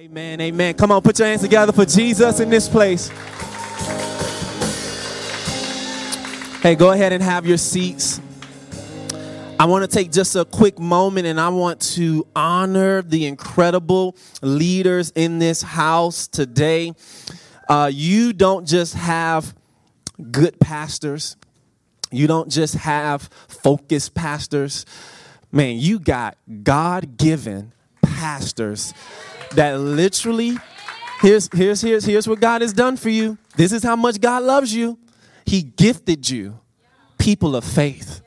Amen. Amen. Come on, put your hands together for Jesus in this place. Hey, go ahead and have your seats. I want to take just a quick moment and I want to honor the incredible leaders in this house today. Uh, you don't just have good pastors, you don't just have focused pastors. Man, you got God given pastors that literally here's here's here's here's what God has done for you. This is how much God loves you. He gifted you people of faith.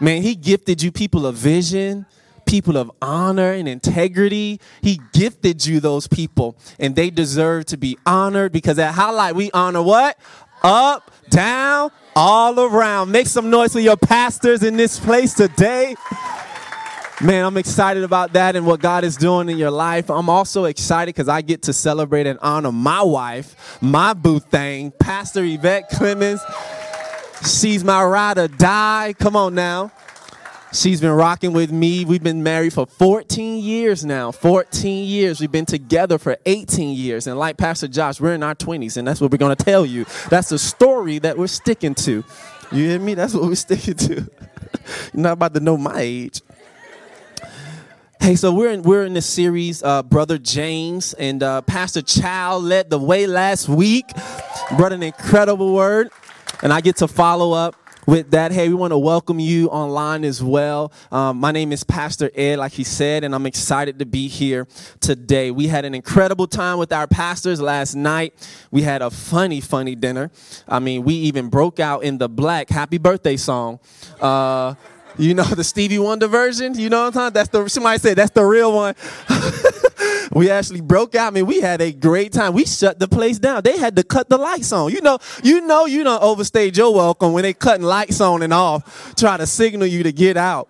Man, he gifted you people of vision, people of honor and integrity. He gifted you those people and they deserve to be honored because at Highlight we honor what? Up, down, all around. Make some noise for your pastors in this place today. Man, I'm excited about that and what God is doing in your life. I'm also excited because I get to celebrate and honor my wife, my boo thing, Pastor Yvette Clemens. She's my ride or die. Come on now. She's been rocking with me. We've been married for 14 years now. 14 years. We've been together for 18 years. And like Pastor Josh, we're in our 20s, and that's what we're going to tell you. That's the story that we're sticking to. You hear me? That's what we're sticking to. You're not about to know my age. Hey, so we're in we're in this series, uh, Brother James and uh, Pastor Chow led the way last week. Brought an incredible word, and I get to follow up with that. Hey, we want to welcome you online as well. Um, my name is Pastor Ed, like he said, and I'm excited to be here today. We had an incredible time with our pastors last night. We had a funny, funny dinner. I mean, we even broke out in the black happy birthday song. Uh, you know the Stevie Wonder version? You know what I'm talking? That's the somebody said that's the real one. we actually broke out. I mean, we had a great time. We shut the place down. They had to cut the lights on. You know, you know you don't overstayed your welcome when they cutting lights on and off, try to signal you to get out.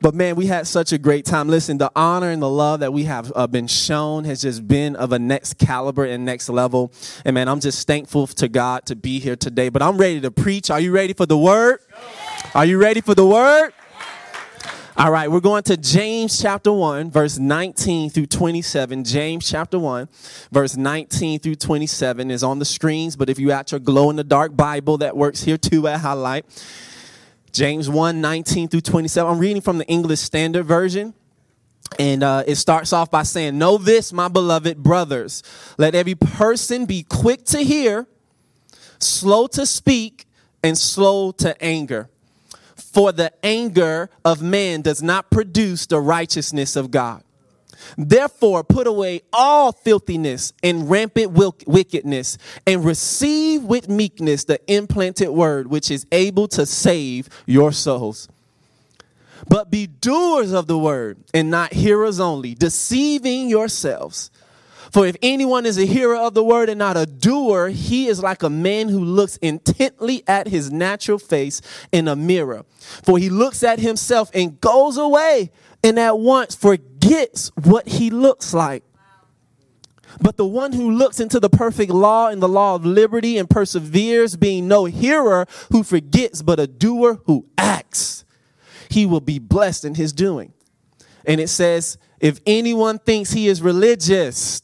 But man, we had such a great time. Listen, the honor and the love that we have uh, been shown has just been of a next caliber and next level. And man, I'm just thankful to God to be here today. But I'm ready to preach. Are you ready for the word? Are you ready for the word? All right, we're going to James chapter 1, verse 19 through 27. James chapter 1, verse 19 through 27 is on the screens, but if you at your glow in the dark Bible, that works here too at Highlight. James 1, 19 through 27. I'm reading from the English Standard Version. And uh, it starts off by saying, Know this, my beloved brothers. Let every person be quick to hear, slow to speak, and slow to anger for the anger of man does not produce the righteousness of God. Therefore, put away all filthiness and rampant wickedness, and receive with meekness the implanted word, which is able to save your souls. But be doers of the word, and not hearers only, deceiving yourselves. For if anyone is a hearer of the word and not a doer, he is like a man who looks intently at his natural face in a mirror. For he looks at himself and goes away and at once forgets what he looks like. But the one who looks into the perfect law and the law of liberty and perseveres, being no hearer who forgets, but a doer who acts, he will be blessed in his doing. And it says, if anyone thinks he is religious,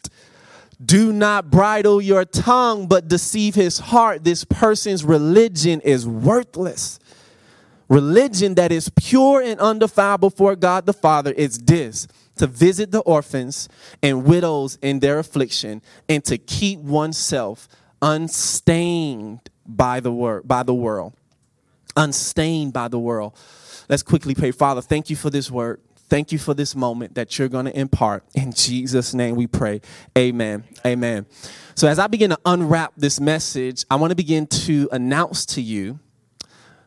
do not bridle your tongue, but deceive his heart. This person's religion is worthless. Religion that is pure and undefiled before God the Father is this to visit the orphans and widows in their affliction and to keep oneself unstained by the word by the world unstained by the world let's quickly pray father thank you for this word Thank you for this moment that you're going to impart. In Jesus' name we pray. Amen. Amen. So, as I begin to unwrap this message, I want to begin to announce to you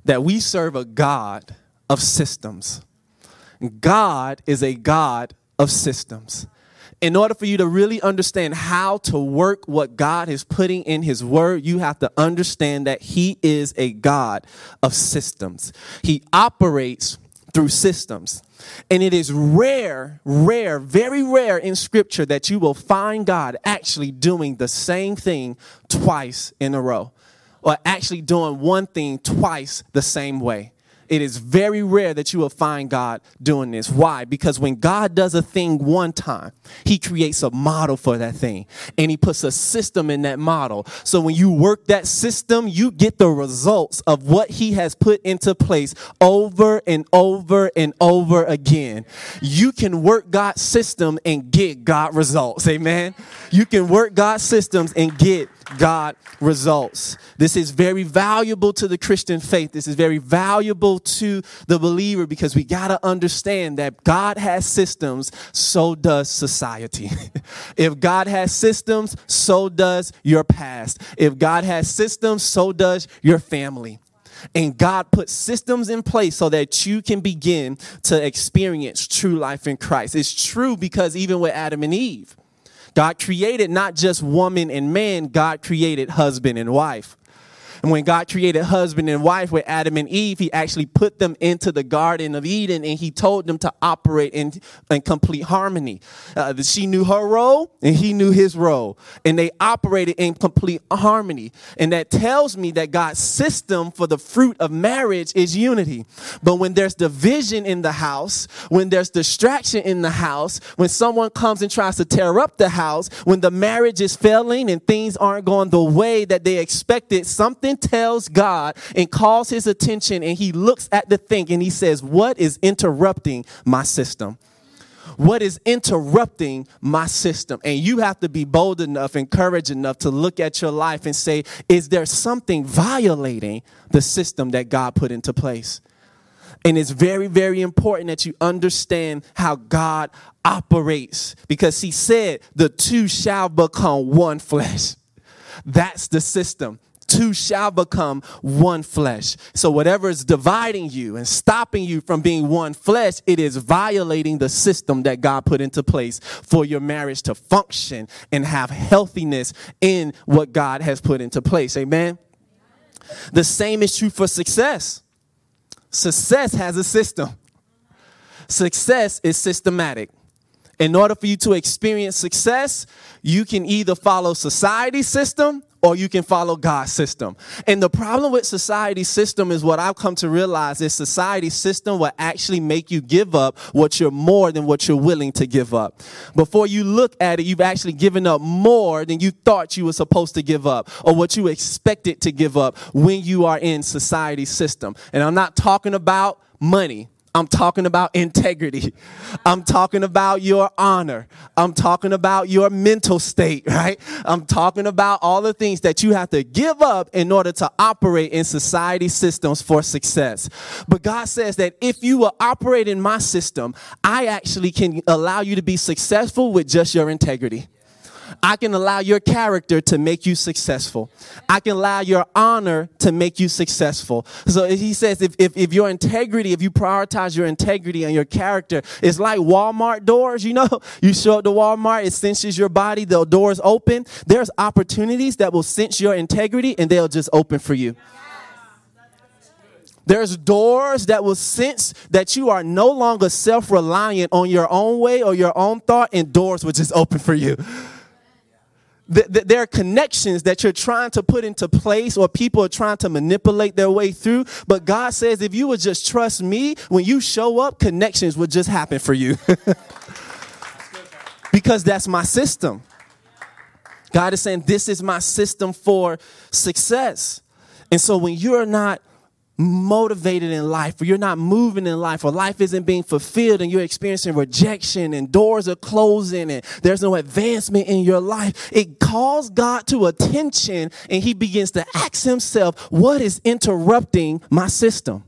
that we serve a God of systems. God is a God of systems. In order for you to really understand how to work what God is putting in His Word, you have to understand that He is a God of systems. He operates through systems. And it is rare, rare, very rare in scripture that you will find God actually doing the same thing twice in a row or actually doing one thing twice the same way. It is very rare that you will find God doing this. Why? Because when God does a thing one time, he creates a model for that thing and he puts a system in that model. So when you work that system, you get the results of what he has put into place over and over and over again. You can work God's system and get God results. Amen. You can work God's systems and get God results. This is very valuable to the Christian faith. This is very valuable to the believer because we got to understand that God has systems, so does society. if God has systems, so does your past. If God has systems, so does your family. And God put systems in place so that you can begin to experience true life in Christ. It's true because even with Adam and Eve, God created not just woman and man, God created husband and wife. And when God created husband and wife with Adam and Eve, he actually put them into the Garden of Eden and he told them to operate in, in complete harmony. Uh, she knew her role and he knew his role. And they operated in complete harmony. And that tells me that God's system for the fruit of marriage is unity. But when there's division in the house, when there's distraction in the house, when someone comes and tries to tear up the house, when the marriage is failing and things aren't going the way that they expected, something then tells God and calls his attention and he looks at the thing and he says, What is interrupting my system? What is interrupting my system? And you have to be bold enough and courage enough to look at your life and say, Is there something violating the system that God put into place? And it's very, very important that you understand how God operates because He said, The two shall become one flesh. That's the system two shall become one flesh. So, whatever is dividing you and stopping you from being one flesh, it is violating the system that God put into place for your marriage to function and have healthiness in what God has put into place. Amen. The same is true for success. Success has a system, success is systematic. In order for you to experience success, you can either follow society's system or you can follow God's system. And the problem with society's system is what I've come to realize is society's system will actually make you give up what you're more than what you're willing to give up. Before you look at it, you've actually given up more than you thought you were supposed to give up or what you expected to give up when you are in society's system. And I'm not talking about money. I'm talking about integrity. I'm talking about your honor. I'm talking about your mental state, right? I'm talking about all the things that you have to give up in order to operate in society systems for success. But God says that if you will operate in my system, I actually can allow you to be successful with just your integrity. I can allow your character to make you successful. I can allow your honor to make you successful. So he says, if, if, if your integrity, if you prioritize your integrity and your character, it's like Walmart doors, you know, you show up to Walmart, it senses your body, the doors open. There's opportunities that will sense your integrity and they'll just open for you. There's doors that will sense that you are no longer self reliant on your own way or your own thought, and doors will just open for you th- th- there are connections that you're trying to put into place or people are trying to manipulate their way through. But God says, if you would just trust me, when you show up, connections would just happen for you. because that's my system. God is saying, this is my system for success. And so when you're not motivated in life or you're not moving in life or life isn't being fulfilled and you're experiencing rejection and doors are closing and there's no advancement in your life, it calls God to attention and he begins to ask himself, what is interrupting my system?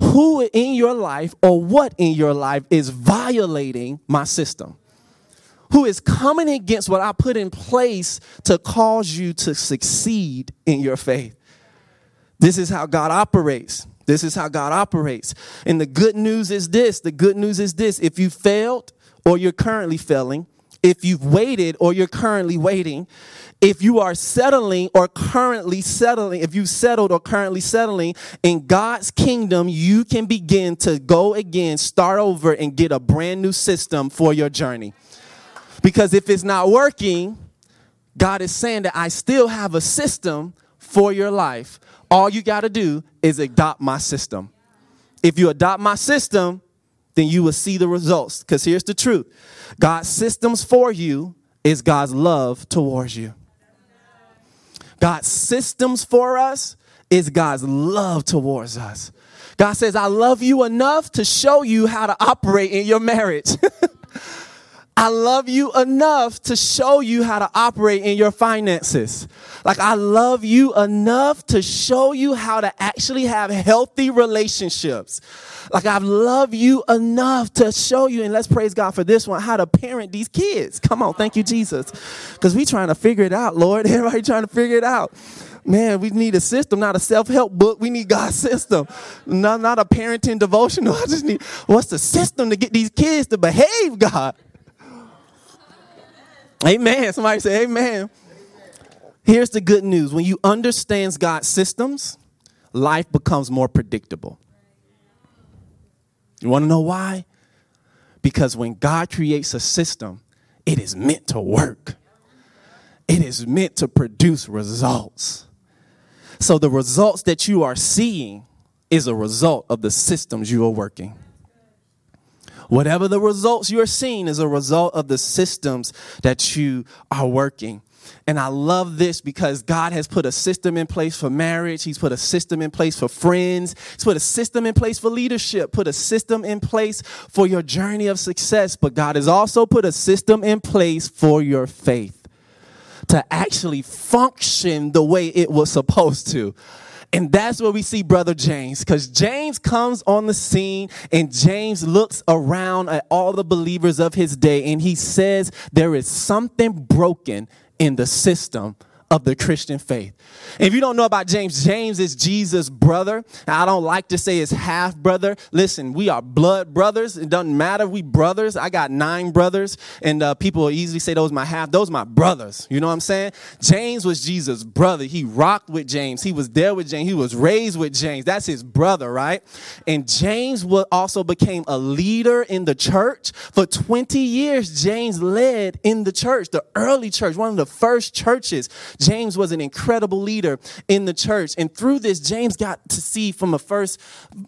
Who in your life or what in your life is violating my system? Who is coming against what I put in place to cause you to succeed in your faith? This is how God operates. This is how God operates. And the good news is this the good news is this if you failed or you're currently failing, if you've waited or you're currently waiting, if you are settling or currently settling, if you've settled or currently settling in God's kingdom, you can begin to go again, start over, and get a brand new system for your journey. Because if it's not working, God is saying that I still have a system for your life all you got to do is adopt my system. If you adopt my system, then you will see the results. Because here's the truth God's systems for you is God's love towards you. God's systems for us is God's love towards us. God says, I love you enough to show you how to operate in your marriage. I love you enough to show you how to operate in your finances. Like, I love you enough to show you how to actually have healthy relationships. Like, I love you enough to show you, and let's praise God for this one, how to parent these kids. Come on, thank you, Jesus. Because we trying to figure it out, Lord. Everybody trying to figure it out. Man, we need a system, not a self-help book. We need God's system, not, not a parenting devotional. I just need, what's the system to get these kids to behave, God? Amen. Somebody say amen. Here's the good news. When you understand God's systems, life becomes more predictable. You want to know why? Because when God creates a system, it is meant to work. It is meant to produce results. So the results that you are seeing is a result of the systems you are working. Whatever the results you're seeing is a result of the systems that you are working. And I love this because God has put a system in place for marriage. He's put a system in place for friends. He's put a system in place for leadership, put a system in place for your journey of success. But God has also put a system in place for your faith to actually function the way it was supposed to. And that's where we see Brother James, because James comes on the scene and James looks around at all the believers of his day and he says, There is something broken in the system of the Christian faith. If you don't know about James, James is Jesus' brother. I don't like to say his half brother. Listen, we are blood brothers. It doesn't matter. We brothers. I got nine brothers, and uh, people easily say those my half. Those my brothers. You know what I'm saying? James was Jesus' brother. He rocked with James. He was there with James. He was raised with James. That's his brother, right? And James also became a leader in the church. For 20 years, James led in the church, the early church, one of the first churches. James was an incredible leader in the church. And through this, James got to see from a first,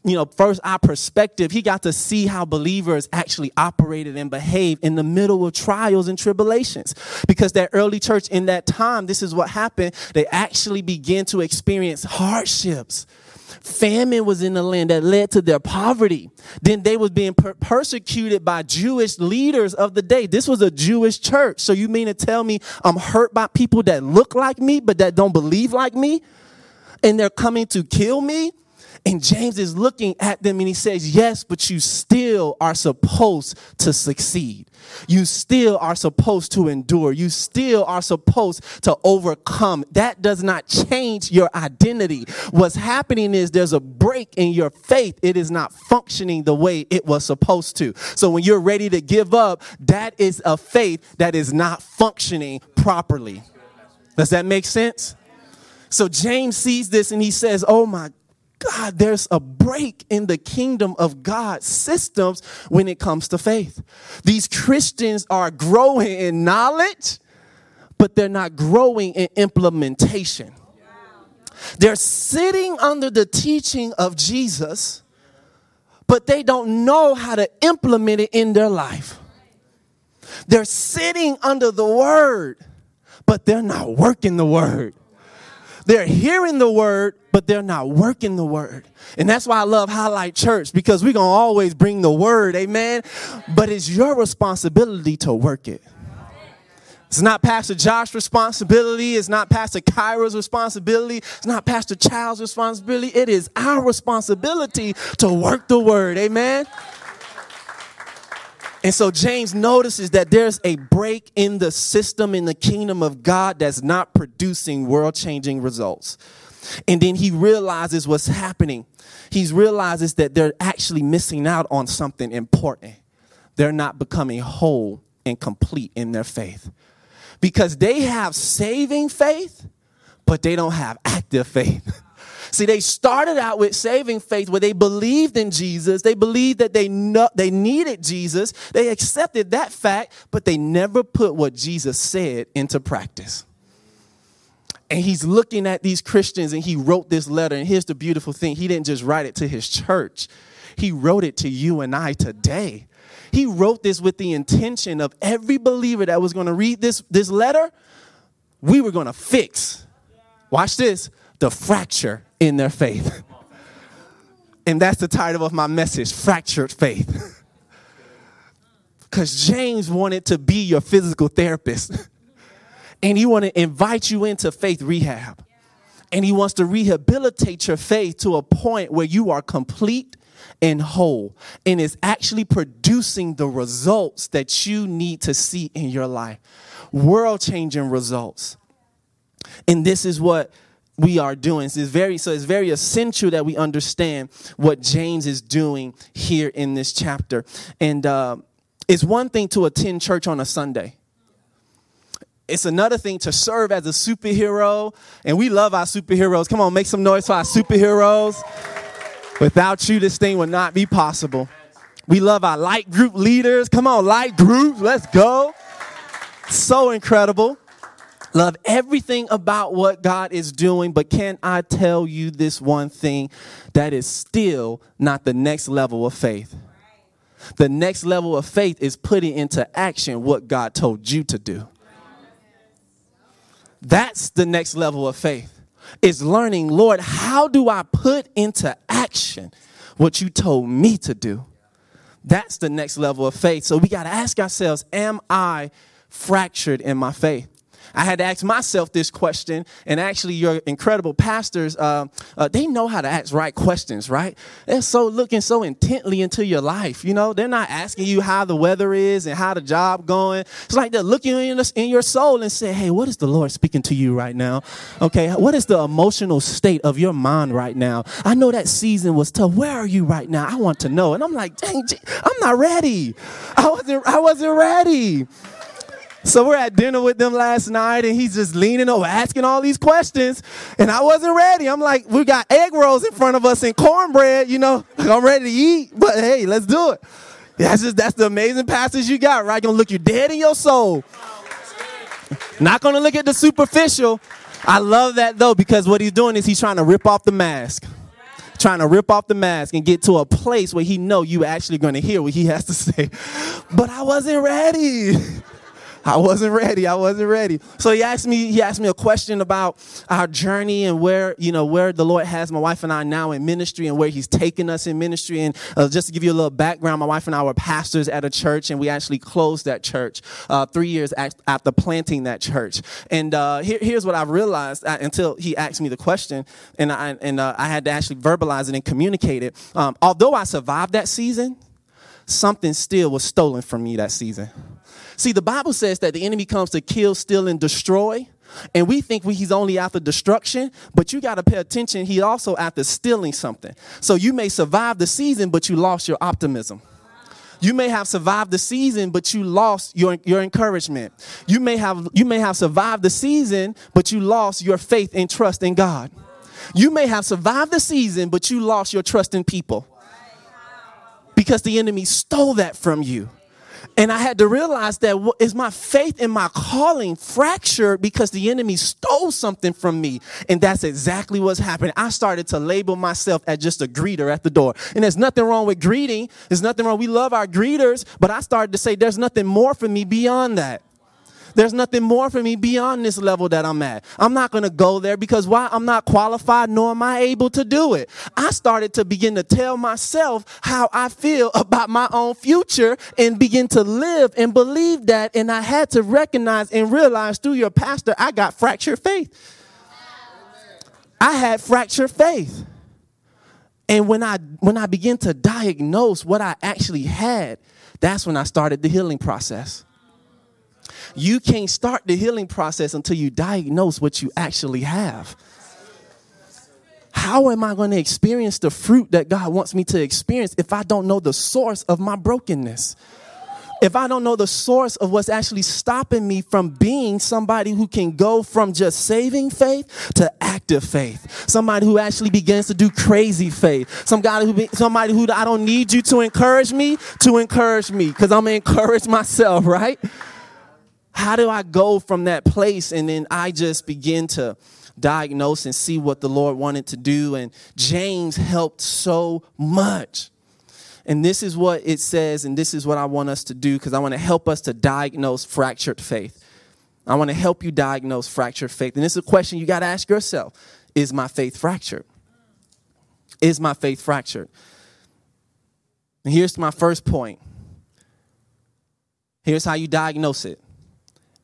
you know, first eye perspective, he got to see how believers actually operated and behaved in the middle of trials and tribulations. Because that early church in that time, this is what happened. They actually began to experience hardships famine was in the land that led to their poverty. Then they was being per- persecuted by Jewish leaders of the day. This was a Jewish church. So you mean to tell me I'm hurt by people that look like me but that don't believe like me? And they're coming to kill me? And James is looking at them and he says, Yes, but you still are supposed to succeed. You still are supposed to endure. You still are supposed to overcome. That does not change your identity. What's happening is there's a break in your faith. It is not functioning the way it was supposed to. So when you're ready to give up, that is a faith that is not functioning properly. Does that make sense? So James sees this and he says, Oh my God, there's a break in the kingdom of God systems when it comes to faith. These Christians are growing in knowledge, but they're not growing in implementation. They're sitting under the teaching of Jesus, but they don't know how to implement it in their life. They're sitting under the word, but they're not working the word. They're hearing the word, but they're not working the word. And that's why I love Highlight Church because we're going to always bring the word, amen? But it's your responsibility to work it. It's not Pastor Josh's responsibility. It's not Pastor Kyra's responsibility. It's not Pastor Child's responsibility. It is our responsibility to work the word. Amen. And so James notices that there's a break in the system in the kingdom of God that's not producing world changing results. And then he realizes what's happening. He realizes that they're actually missing out on something important. They're not becoming whole and complete in their faith because they have saving faith, but they don't have active faith. See, they started out with saving faith where they believed in Jesus. They believed that they know, they needed Jesus. They accepted that fact, but they never put what Jesus said into practice. And he's looking at these Christians and he wrote this letter. And here's the beautiful thing he didn't just write it to his church, he wrote it to you and I today. He wrote this with the intention of every believer that was going to read this, this letter, we were going to fix. Watch this the fracture in their faith. And that's the title of my message Fractured Faith. Because James wanted to be your physical therapist. and he wanted to invite you into faith rehab. And he wants to rehabilitate your faith to a point where you are complete and whole and is actually producing the results that you need to see in your life. World changing results. And this is what we are doing. So it's very so it's very essential that we understand what James is doing here in this chapter. And uh, it's one thing to attend church on a Sunday. It's another thing to serve as a superhero, and we love our superheroes. Come on, make some noise for our superheroes. Without you, this thing would not be possible. We love our light group leaders. Come on, light group, let's go. So incredible. Love everything about what God is doing, but can I tell you this one thing that is still not the next level of faith? The next level of faith is putting into action what God told you to do. That's the next level of faith. Is learning, Lord, how do I put into action what you told me to do? That's the next level of faith. So we got to ask ourselves, am I fractured in my faith? I had to ask myself this question, and actually, your incredible pastors, uh, uh, they know how to ask right questions, right? They're so looking so intently into your life. You know, they're not asking you how the weather is and how the job going. It's like they're looking in, in your soul and say, "Hey, what is the Lord speaking to you right now? Okay, what is the emotional state of your mind right now? I know that season was tough. Where are you right now? I want to know." And I'm like, "Dang, I'm not ready. I wasn't. I wasn't ready." So we're at dinner with them last night, and he's just leaning over, asking all these questions, and I wasn't ready. I'm like, we got egg rolls in front of us and cornbread, you know, I'm ready to eat, but hey, let's do it. That's just that's the amazing passage you got, right? Gonna look you dead in your soul. Not gonna look at the superficial. I love that though, because what he's doing is he's trying to rip off the mask trying to rip off the mask and get to a place where he know you actually going to hear what he has to say. But I wasn't ready. I wasn't ready. I wasn't ready. So he asked me. He asked me a question about our journey and where you know where the Lord has my wife and I now in ministry and where He's taken us in ministry. And uh, just to give you a little background, my wife and I were pastors at a church, and we actually closed that church uh, three years after planting that church. And uh, here, here's what I realized uh, until he asked me the question, and I and uh, I had to actually verbalize it and communicate it. Um, although I survived that season, something still was stolen from me that season. See, the Bible says that the enemy comes to kill, steal, and destroy. And we think we, he's only after destruction, but you got to pay attention. He also after stealing something. So you may survive the season, but you lost your optimism. You may have survived the season, but you lost your, your encouragement. You may have you may have survived the season, but you lost your faith and trust in God. You may have survived the season, but you lost your trust in people. Because the enemy stole that from you. And I had to realize that is my faith and my calling fractured because the enemy stole something from me. And that's exactly what's happening. I started to label myself as just a greeter at the door. And there's nothing wrong with greeting. There's nothing wrong. We love our greeters, but I started to say there's nothing more for me beyond that. There's nothing more for me beyond this level that I'm at. I'm not going to go there because why? I'm not qualified nor am I able to do it. I started to begin to tell myself how I feel about my own future and begin to live and believe that. And I had to recognize and realize through your pastor, I got fractured faith. I had fractured faith. And when I when I began to diagnose what I actually had, that's when I started the healing process. You can't start the healing process until you diagnose what you actually have. How am I going to experience the fruit that God wants me to experience if I don't know the source of my brokenness? If I don't know the source of what's actually stopping me from being somebody who can go from just saving faith to active faith, somebody who actually begins to do crazy faith, somebody who, somebody who I don't need you to encourage me to encourage me because I'm gonna encourage myself, right? How do I go from that place and then I just begin to diagnose and see what the Lord wanted to do. And James helped so much. And this is what it says, and this is what I want us to do because I want to help us to diagnose fractured faith. I want to help you diagnose fractured faith. And this is a question you got to ask yourself Is my faith fractured? Is my faith fractured? And here's my first point. Here's how you diagnose it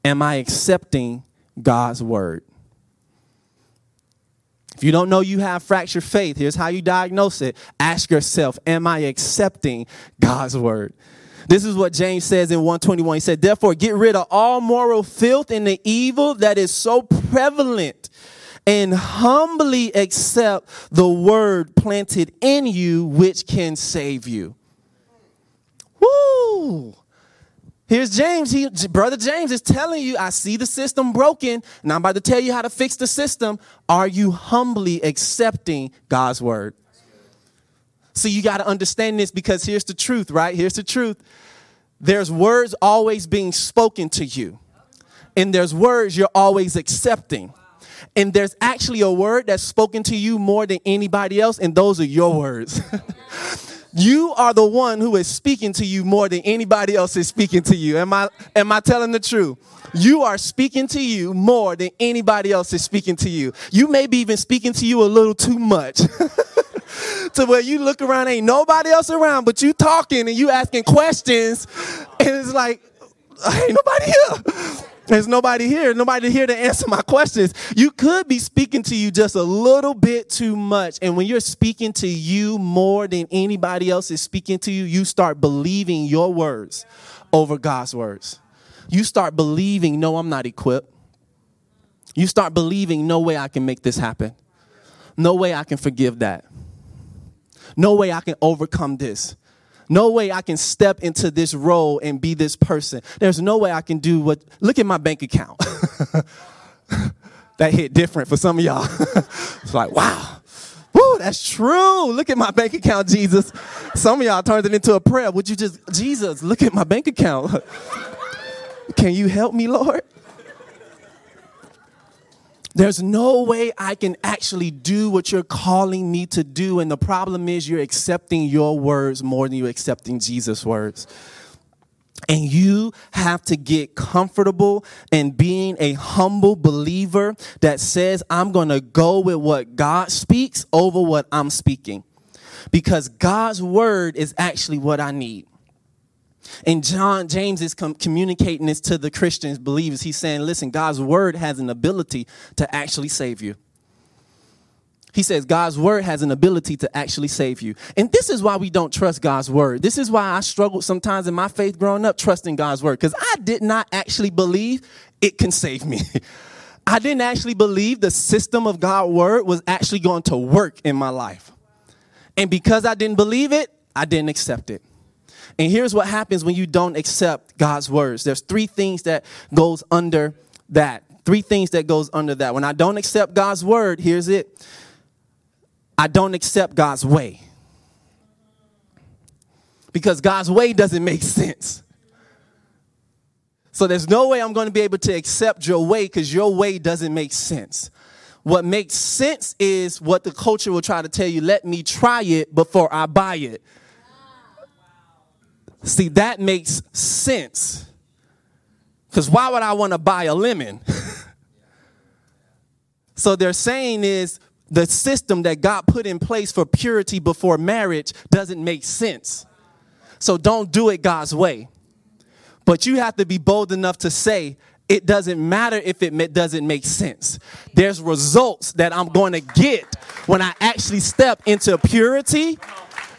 Am I accepting God's word? If you don't know you have fractured faith, here's how you diagnose it. Ask yourself, Am I accepting God's word? This is what James says in 121. He said, Therefore, get rid of all moral filth and the evil that is so prevalent, and humbly accept the word planted in you, which can save you. Woo! Here's James. He, Brother James is telling you, I see the system broken, and I'm about to tell you how to fix the system. Are you humbly accepting God's word? So you got to understand this because here's the truth, right? Here's the truth. There's words always being spoken to you, and there's words you're always accepting. And there's actually a word that's spoken to you more than anybody else, and those are your words. you are the one who is speaking to you more than anybody else is speaking to you. Am I am I telling the truth? You are speaking to you more than anybody else is speaking to you. You may be even speaking to you a little too much. to where you look around, ain't nobody else around, but you talking and you asking questions, and it's like, ain't nobody here. There's nobody here, nobody here to answer my questions. You could be speaking to you just a little bit too much. And when you're speaking to you more than anybody else is speaking to you, you start believing your words over God's words. You start believing, no, I'm not equipped. You start believing, no way I can make this happen. No way I can forgive that. No way I can overcome this. No way I can step into this role and be this person. There's no way I can do what. Look at my bank account. that hit different for some of y'all. it's like, wow. Woo, that's true. Look at my bank account, Jesus. Some of y'all turned it into a prayer. Would you just, Jesus, look at my bank account. Can you help me, Lord? There's no way I can actually do what you're calling me to do. And the problem is, you're accepting your words more than you're accepting Jesus' words. And you have to get comfortable in being a humble believer that says, I'm going to go with what God speaks over what I'm speaking. Because God's word is actually what I need. And John James is com- communicating this to the Christians, believers. He's saying, listen, God's word has an ability to actually save you. He says God's word has an ability to actually save you. And this is why we don't trust God's word. This is why I struggled sometimes in my faith growing up trusting God's word because I did not actually believe it can save me. I didn't actually believe the system of God's word was actually going to work in my life. And because I didn't believe it, I didn't accept it. And here's what happens when you don't accept God's words. There's three things that goes under that. Three things that goes under that. When I don't accept God's word, here's it. I don't accept God's way. Because God's way doesn't make sense. So there's no way I'm going to be able to accept your way because your way doesn't make sense. What makes sense is what the culture will try to tell you let me try it before I buy it. See, that makes sense. Because why would I want to buy a lemon? so they're saying is the system that God put in place for purity before marriage doesn't make sense. So don't do it God's way. But you have to be bold enough to say, it doesn't matter if it doesn't make sense. There's results that I'm going to get when I actually step into purity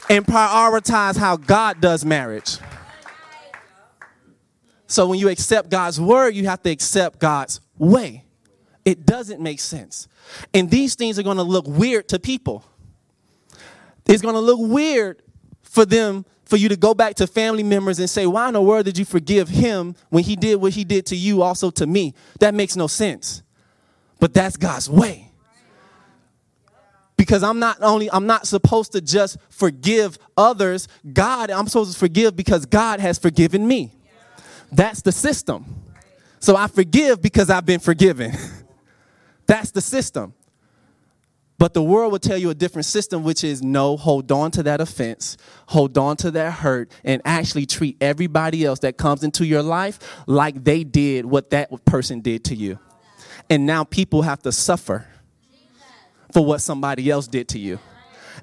and prioritize how God does marriage. So when you accept God's word, you have to accept God's way. It doesn't make sense. And these things are going to look weird to people. It's going to look weird for them for you to go back to family members and say, Why in the world did you forgive him when he did what he did to you, also to me? That makes no sense. But that's God's way because I'm not only I'm not supposed to just forgive others, God, I'm supposed to forgive because God has forgiven me. That's the system. So I forgive because I've been forgiven. That's the system. But the world will tell you a different system, which is no, hold on to that offense, hold on to that hurt, and actually treat everybody else that comes into your life like they did what that person did to you. And now people have to suffer for what somebody else did to you.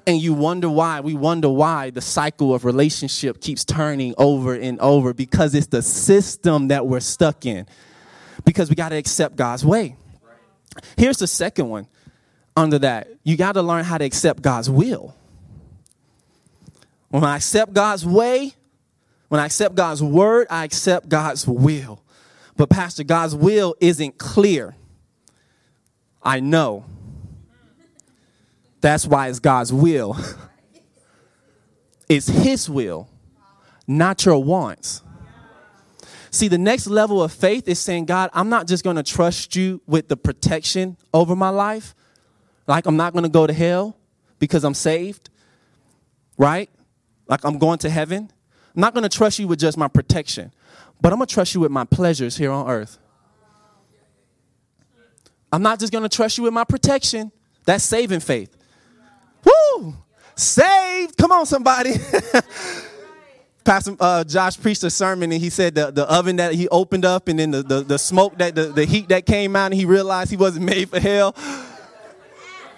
And you wonder why, we wonder why the cycle of relationship keeps turning over and over because it's the system that we're stuck in. Because we got to accept God's way. Here's the second one under that. You got to learn how to accept God's will. When I accept God's way, when I accept God's word, I accept God's will. But, Pastor, God's will isn't clear. I know. That's why it's God's will. it's His will, not your wants. See, the next level of faith is saying, God, I'm not just going to trust you with the protection over my life. Like, I'm not going to go to hell because I'm saved, right? Like, I'm going to heaven. I'm not going to trust you with just my protection, but I'm going to trust you with my pleasures here on earth. I'm not just going to trust you with my protection. That's saving faith. Woo! Saved. Come on, somebody. Pastor uh, Josh preached a sermon and he said the, the oven that he opened up and then the, the, the smoke that the, the heat that came out and he realized he wasn't made for hell.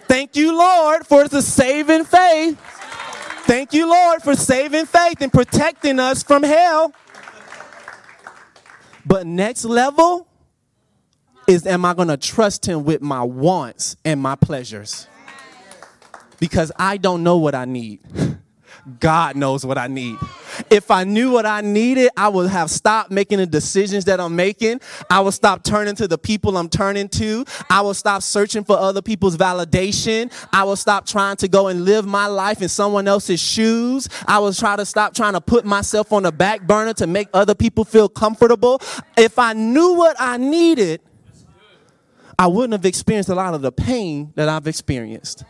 Thank you, Lord, for the saving faith. Thank you, Lord, for saving faith and protecting us from hell. But next level is am I going to trust him with my wants and my pleasures? Because I don't know what I need. God knows what I need. If I knew what I needed, I would have stopped making the decisions that I'm making. I would stop turning to the people I'm turning to. I would stop searching for other people's validation. I would stop trying to go and live my life in someone else's shoes. I would try to stop trying to put myself on the back burner to make other people feel comfortable. If I knew what I needed, I wouldn't have experienced a lot of the pain that I've experienced.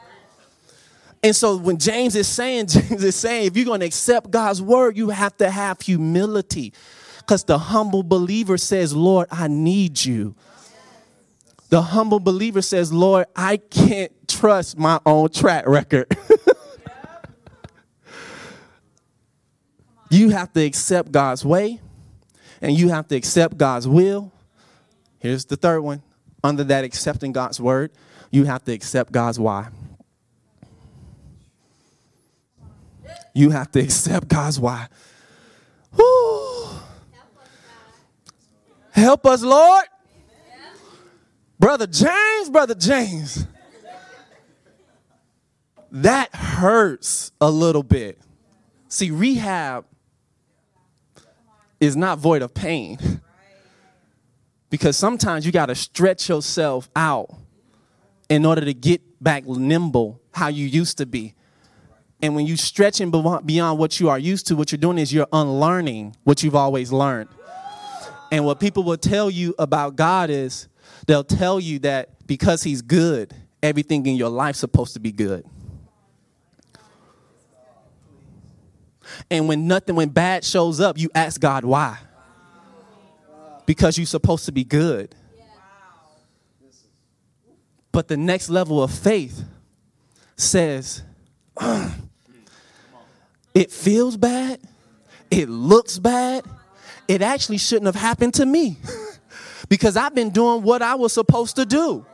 And so when James is saying, James is saying, if you're going to accept God's word, you have to have humility. Because the humble believer says, Lord, I need you. The humble believer says, Lord, I can't trust my own track record. you have to accept God's way and you have to accept God's will. Here's the third one. Under that accepting God's word, you have to accept God's why. You have to accept God's why. Woo. Help us, Lord. Brother James, Brother James. That hurts a little bit. See, rehab is not void of pain. Because sometimes you got to stretch yourself out in order to get back nimble how you used to be. And when you stretching beyond what you are used to, what you're doing is you're unlearning what you've always learned. And what people will tell you about God is they'll tell you that because He's good, everything in your life's supposed to be good. And when nothing, when bad shows up, you ask God why. Because you're supposed to be good. But the next level of faith says, it feels bad. It looks bad. It actually shouldn't have happened to me because I've been doing what I was supposed to do.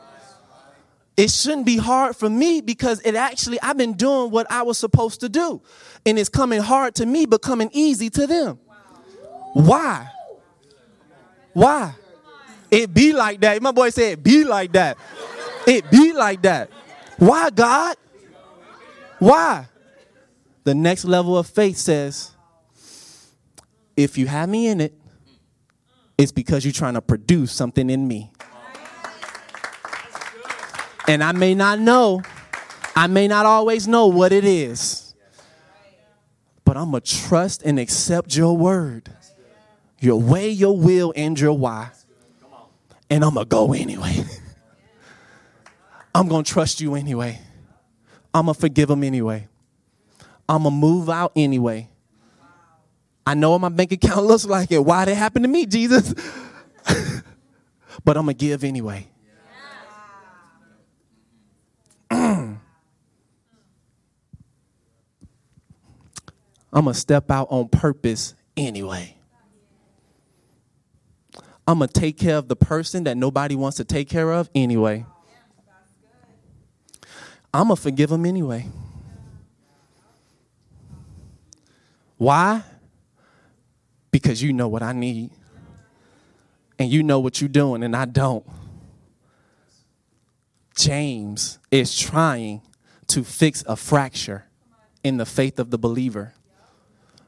It shouldn't be hard for me because it actually, I've been doing what I was supposed to do. And it's coming hard to me, but coming easy to them. Why? Why? It be like that. My boy said, be like that. It be like that. Why, God? Why? The next level of faith says, if you have me in it, it's because you're trying to produce something in me. And I may not know, I may not always know what it is, but I'm going to trust and accept your word, your way, your will, and your why. And I'm going to go anyway. I'm going to trust you anyway. I'm going to forgive them anyway. I'm going to move out anyway. I know what my bank account looks like it. Why did it happen to me, Jesus? but I'm going to give anyway. I'm going to step out on purpose anyway. I'm going to take care of the person that nobody wants to take care of anyway. I'm going to forgive them anyway. Why? Because you know what I need. And you know what you're doing, and I don't. James is trying to fix a fracture in the faith of the believer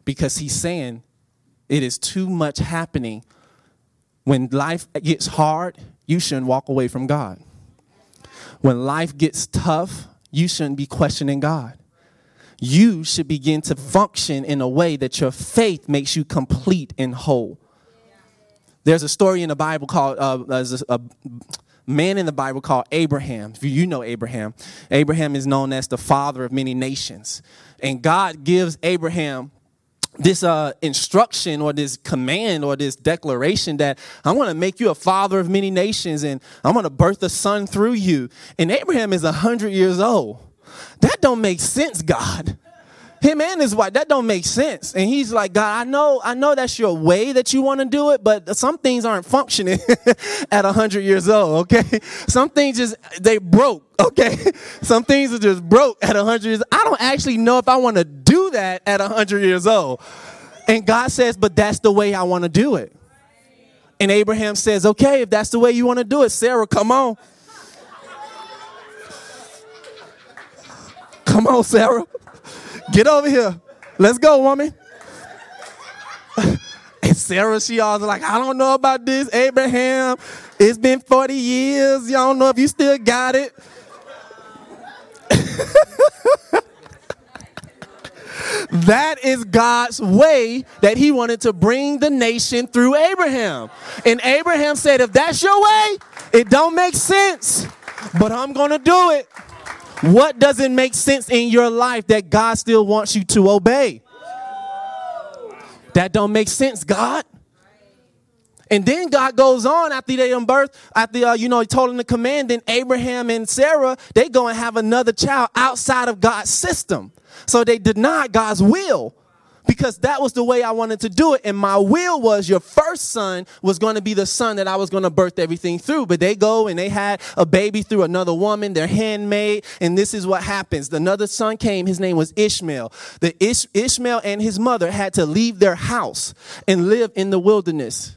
because he's saying it is too much happening. When life gets hard, you shouldn't walk away from God. When life gets tough, you shouldn't be questioning God. You should begin to function in a way that your faith makes you complete and whole. There's a story in the Bible called uh, a man in the Bible called Abraham. If you know Abraham, Abraham is known as the father of many nations. And God gives Abraham this uh, instruction or this command or this declaration that I'm going to make you a father of many nations and I'm going to birth a son through you. And Abraham is 100 years old. That don't make sense, God. Him and his wife that don't make sense. And he's like god i know i know that's your way that you want to do it but some things aren't functioning at 100 years old okay? Some things just they broke okay? Some things are just broke at 100 years. I don't actually know if i want to that at 100 years old and god says but that's the way i want to do it and abraham says okay if that's the way you want to do it sarah come on come on sarah Get over here. Let's go, woman. and Sarah, she was like, I don't know about this, Abraham. It's been 40 years. Y'all don't know if you still got it. That is God's way that he wanted to bring the nation through Abraham. And Abraham said, if that's your way, it don't make sense, but I'm going to do it. What doesn't make sense in your life that God still wants you to obey? That don't make sense, God. And then God goes on after they done birth, after uh, you know he told him the command. Then Abraham and Sarah they go and have another child outside of God's system. So they denied God's will because that was the way I wanted to do it. And my will was your first son was going to be the son that I was going to birth everything through. But they go and they had a baby through another woman, their handmaid. And this is what happens. Another son came. His name was Ishmael. The Ish- Ishmael and his mother had to leave their house and live in the wilderness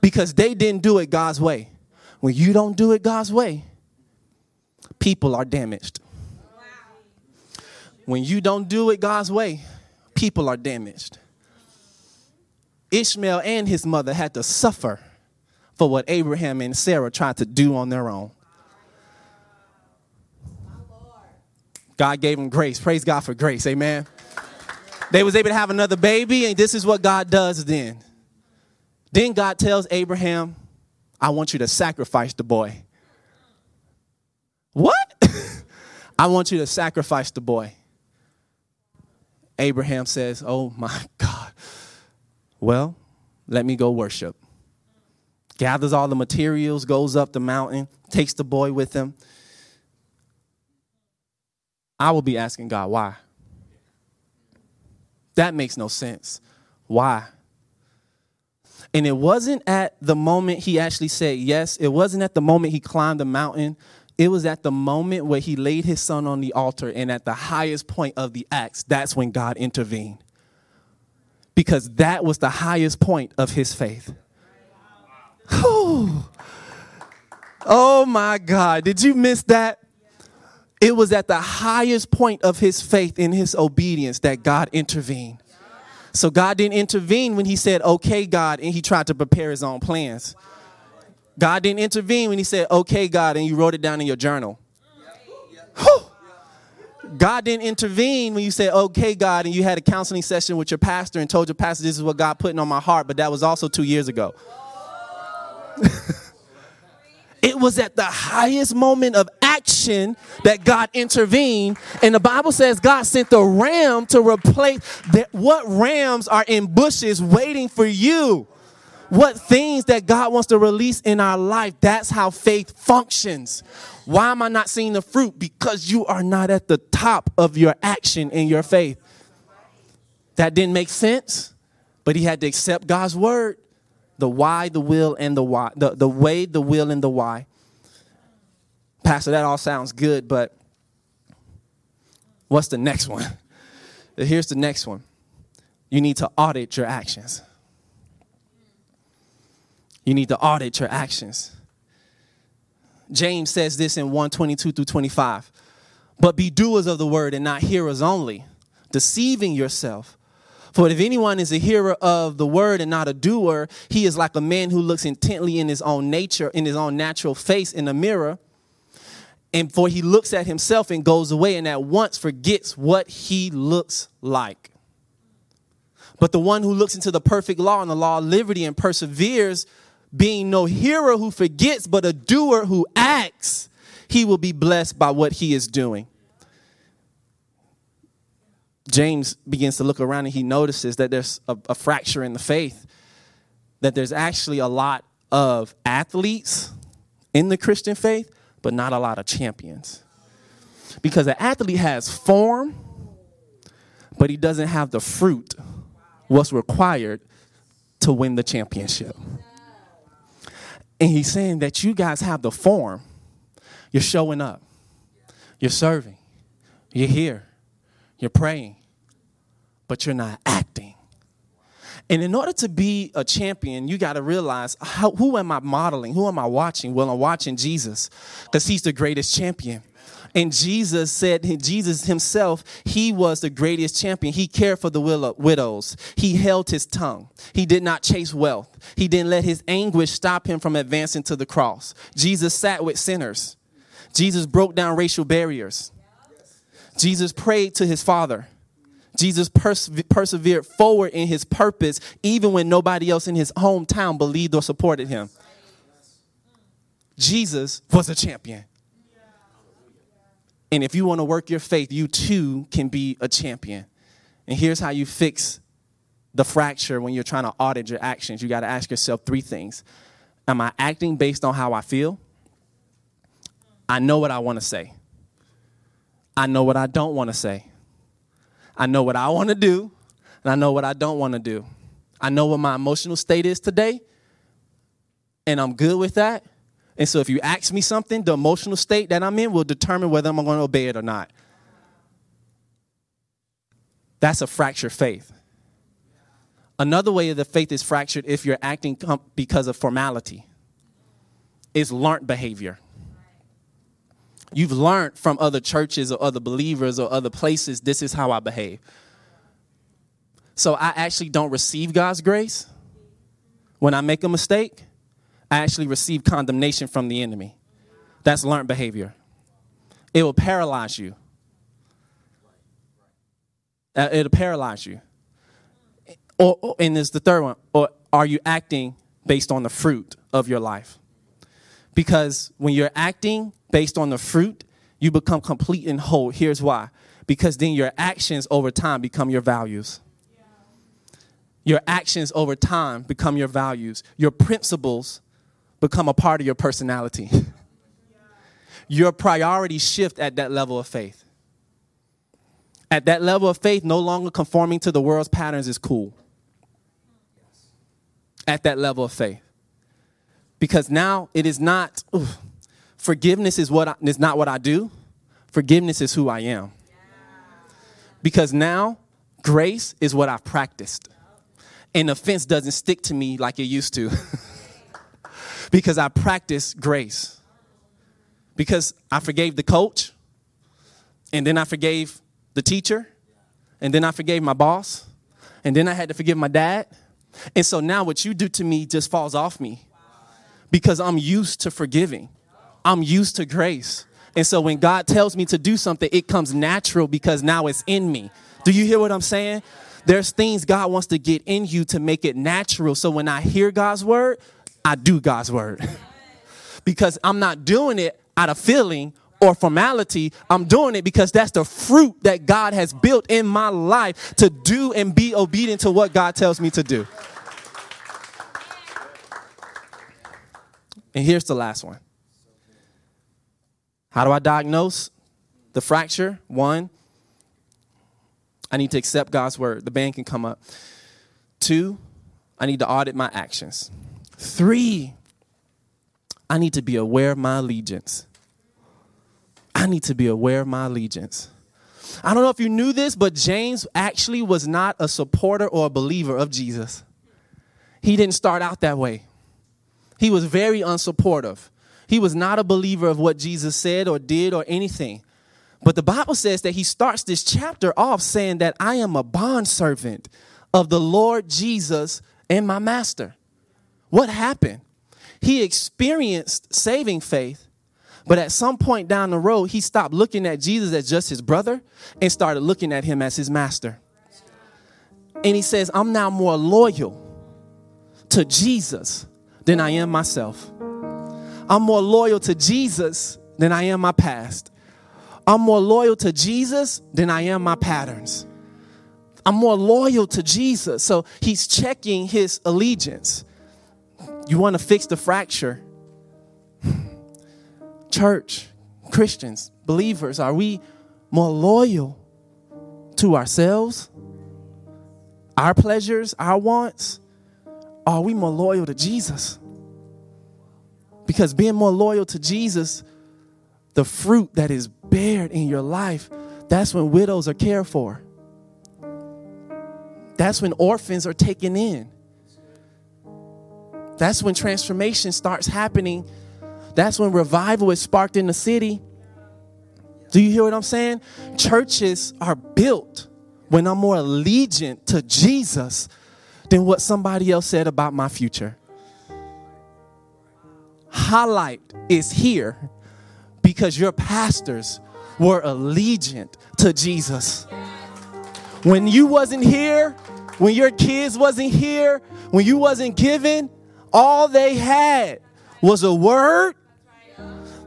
because they didn't do it God's way. When you don't do it God's way, people are damaged. When you don't do it God's way, people are damaged. Ishmael and his mother had to suffer for what Abraham and Sarah tried to do on their own. God gave them grace. Praise God for grace. Amen. They was able to have another baby, and this is what God does then. Then God tells Abraham, I want you to sacrifice the boy. What? I want you to sacrifice the boy. Abraham says, Oh my God. Well, let me go worship. Gathers all the materials, goes up the mountain, takes the boy with him. I will be asking God, why? That makes no sense. Why? And it wasn't at the moment he actually said yes, it wasn't at the moment he climbed the mountain it was at the moment where he laid his son on the altar and at the highest point of the acts, that's when God intervened. Because that was the highest point of his faith. Whew. Oh my God, did you miss that? It was at the highest point of his faith in his obedience that God intervened. So God didn't intervene when he said, okay, God, and he tried to prepare his own plans. God didn't intervene when he said, okay, God, and you wrote it down in your journal. God didn't intervene when you said, okay, God, and you had a counseling session with your pastor and told your pastor, this is what God put on my heart, but that was also two years ago. it was at the highest moment of action that God intervened. And the Bible says God sent the ram to replace that. What rams are in bushes waiting for you? What things that God wants to release in our life. That's how faith functions. Why am I not seeing the fruit? Because you are not at the top of your action in your faith. That didn't make sense, but he had to accept God's word. The why, the will, and the why. The, the way, the will, and the why. Pastor, that all sounds good, but what's the next one? Here's the next one. You need to audit your actions. You need to audit your actions. James says this in 122 through 25. But be doers of the word and not hearers only, deceiving yourself. For if anyone is a hearer of the word and not a doer, he is like a man who looks intently in his own nature, in his own natural face in the mirror. And for he looks at himself and goes away and at once forgets what he looks like. But the one who looks into the perfect law and the law of liberty and perseveres, being no hearer who forgets, but a doer who acts, he will be blessed by what he is doing. James begins to look around and he notices that there's a, a fracture in the faith, that there's actually a lot of athletes in the Christian faith, but not a lot of champions. Because an athlete has form, but he doesn't have the fruit, what's required to win the championship. And he's saying that you guys have the form, you're showing up, you're serving, you're here you're praying, but you're not acting. And in order to be a champion, you got to realize how, who am I modeling? Who am I watching? Well, I'm watching Jesus because he's the greatest champion. And Jesus said, Jesus himself, he was the greatest champion. He cared for the widows. He held his tongue. He did not chase wealth. He didn't let his anguish stop him from advancing to the cross. Jesus sat with sinners. Jesus broke down racial barriers. Jesus prayed to his Father. Jesus perse- persevered forward in his purpose, even when nobody else in his hometown believed or supported him. Jesus was a champion. And if you want to work your faith, you too can be a champion. And here's how you fix the fracture when you're trying to audit your actions. You got to ask yourself three things Am I acting based on how I feel? I know what I want to say. I know what I don't want to say. I know what I want to do, and I know what I don't want to do. I know what my emotional state is today, and I'm good with that. And so if you ask me something, the emotional state that I'm in will determine whether I'm going to obey it or not. That's a fractured faith. Another way the faith is fractured if you're acting because of formality is learned behavior. You've learned from other churches or other believers or other places, this is how I behave. So I actually don't receive God's grace. When I make a mistake, I actually receive condemnation from the enemy. That's learned behavior. It will paralyze you. Uh, it'll paralyze you. Or, or, and there's the third one. Or are you acting based on the fruit of your life? Because when you're acting based on the fruit, you become complete and whole. Here's why because then your actions over time become your values. Your actions over time become your values. Your principles become a part of your personality. Your priorities shift at that level of faith. At that level of faith, no longer conforming to the world's patterns is cool. At that level of faith. Because now it is not, Forgiveness is what I, is not what I do. Forgiveness is who I am. Because now grace is what I've practiced. And offense doesn't stick to me like it used to. because I practice grace. Because I forgave the coach, and then I forgave the teacher, and then I forgave my boss, and then I had to forgive my dad. And so now what you do to me just falls off me because I'm used to forgiving. I'm used to grace. And so when God tells me to do something, it comes natural because now it's in me. Do you hear what I'm saying? There's things God wants to get in you to make it natural. So when I hear God's word, I do God's word. because I'm not doing it out of feeling or formality. I'm doing it because that's the fruit that God has built in my life to do and be obedient to what God tells me to do. And here's the last one how do I diagnose the fracture? One, I need to accept God's word. The band can come up. Two, I need to audit my actions. Three, I need to be aware of my allegiance. I need to be aware of my allegiance. I don't know if you knew this, but James actually was not a supporter or a believer of Jesus. He didn't start out that way. He was very unsupportive. He was not a believer of what Jesus said or did or anything. But the Bible says that he starts this chapter off saying that I am a bondservant of the Lord Jesus and my master. What happened? He experienced saving faith, but at some point down the road, he stopped looking at Jesus as just his brother and started looking at him as his master. And he says, I'm now more loyal to Jesus than I am myself. I'm more loyal to Jesus than I am my past. I'm more loyal to Jesus than I am my patterns. I'm more loyal to Jesus. So he's checking his allegiance. You want to fix the fracture? Church, Christians, believers, are we more loyal to ourselves, our pleasures, our wants? Are we more loyal to Jesus? Because being more loyal to Jesus, the fruit that is bared in your life, that's when widows are cared for. That's when orphans are taken in. That's when transformation starts happening. That's when revival is sparked in the city. Do you hear what I'm saying? Churches are built when I'm more allegiant to Jesus than what somebody else said about my future. Highlight is here because your pastors were allegiant to Jesus. When you wasn't here, when your kids wasn't here, when you wasn't given, all they had was a word,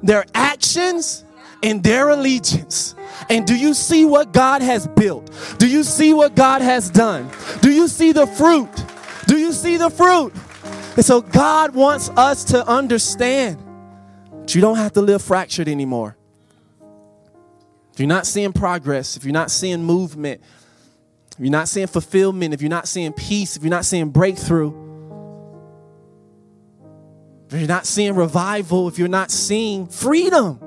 their actions, and their allegiance. And do you see what God has built? Do you see what God has done? Do you see the fruit? Do you see the fruit? And so God wants us to understand that you don't have to live fractured anymore. If you're not seeing progress, if you're not seeing movement, if you're not seeing fulfillment, if you're not seeing peace, if you're not seeing breakthrough, if you're not seeing revival, if you're not seeing freedom,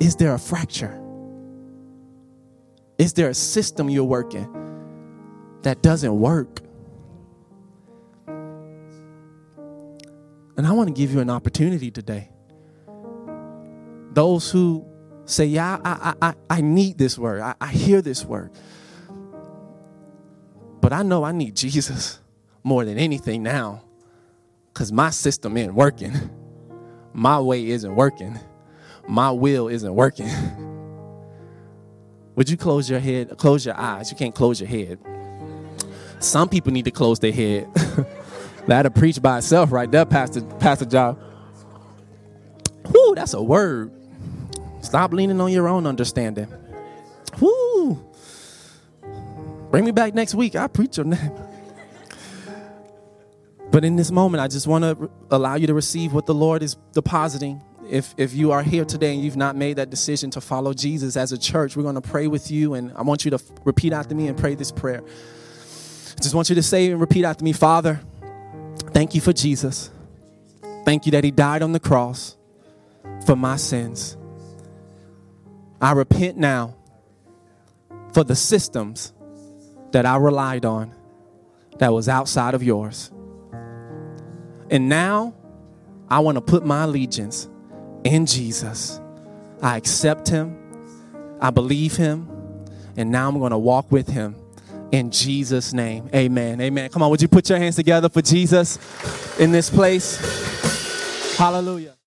is there a fracture? Is there a system you're working that doesn't work? And I want to give you an opportunity today. Those who say, Yeah, I, I, I need this word, I, I hear this word. But I know I need Jesus more than anything now because my system isn't working. My way isn't working my will isn't working. Would you close your head, close your eyes? You can't close your head. Some people need to close their head. That'll preach by itself right there, Pastor, Pastor John. Whoo, that's a word. Stop leaning on your own understanding. Whoo. Bring me back next week. I'll preach your name. But in this moment, I just want to allow you to receive what the Lord is depositing if, if you are here today and you've not made that decision to follow Jesus as a church, we're going to pray with you. And I want you to repeat after me and pray this prayer. I just want you to say and repeat after me Father, thank you for Jesus. Thank you that He died on the cross for my sins. I repent now for the systems that I relied on that was outside of yours. And now I want to put my allegiance in Jesus. I accept him, I believe him, and now I'm going to walk with him in Jesus' name. Amen. Amen. Come on, would you put your hands together for Jesus in this place? Hallelujah.